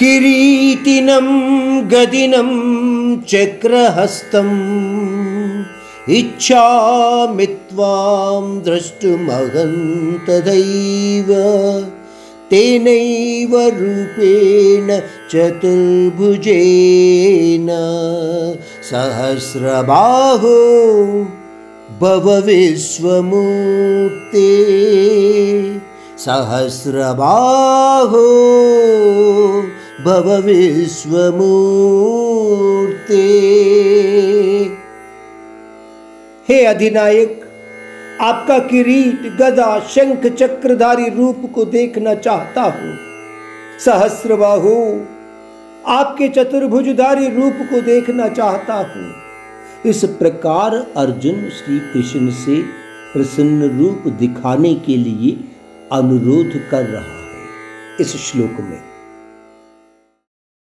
किरीटिनं गदिनं चक्रहस्तम् इच्छामि त्वां द्रष्टुमहं तदैव तेनैव रूपेण चतुर्भुजेन सहस्रबाहो भव विश्वमूर्ते सहस्रबाहो भव हे अधिनायक, आपका किरीट गदा शंख चक्रधारी रूप को देखना चाहता हूँ। सहस्रबाहु, आपके चतुर्भुजधारी रूप को देखना चाहता हूँ। इस प्रकार अर्जुन श्री कृष्ण से प्रसन्न रूप दिखाने के लिए अनुरोध कर रहा है। इस श्लोक में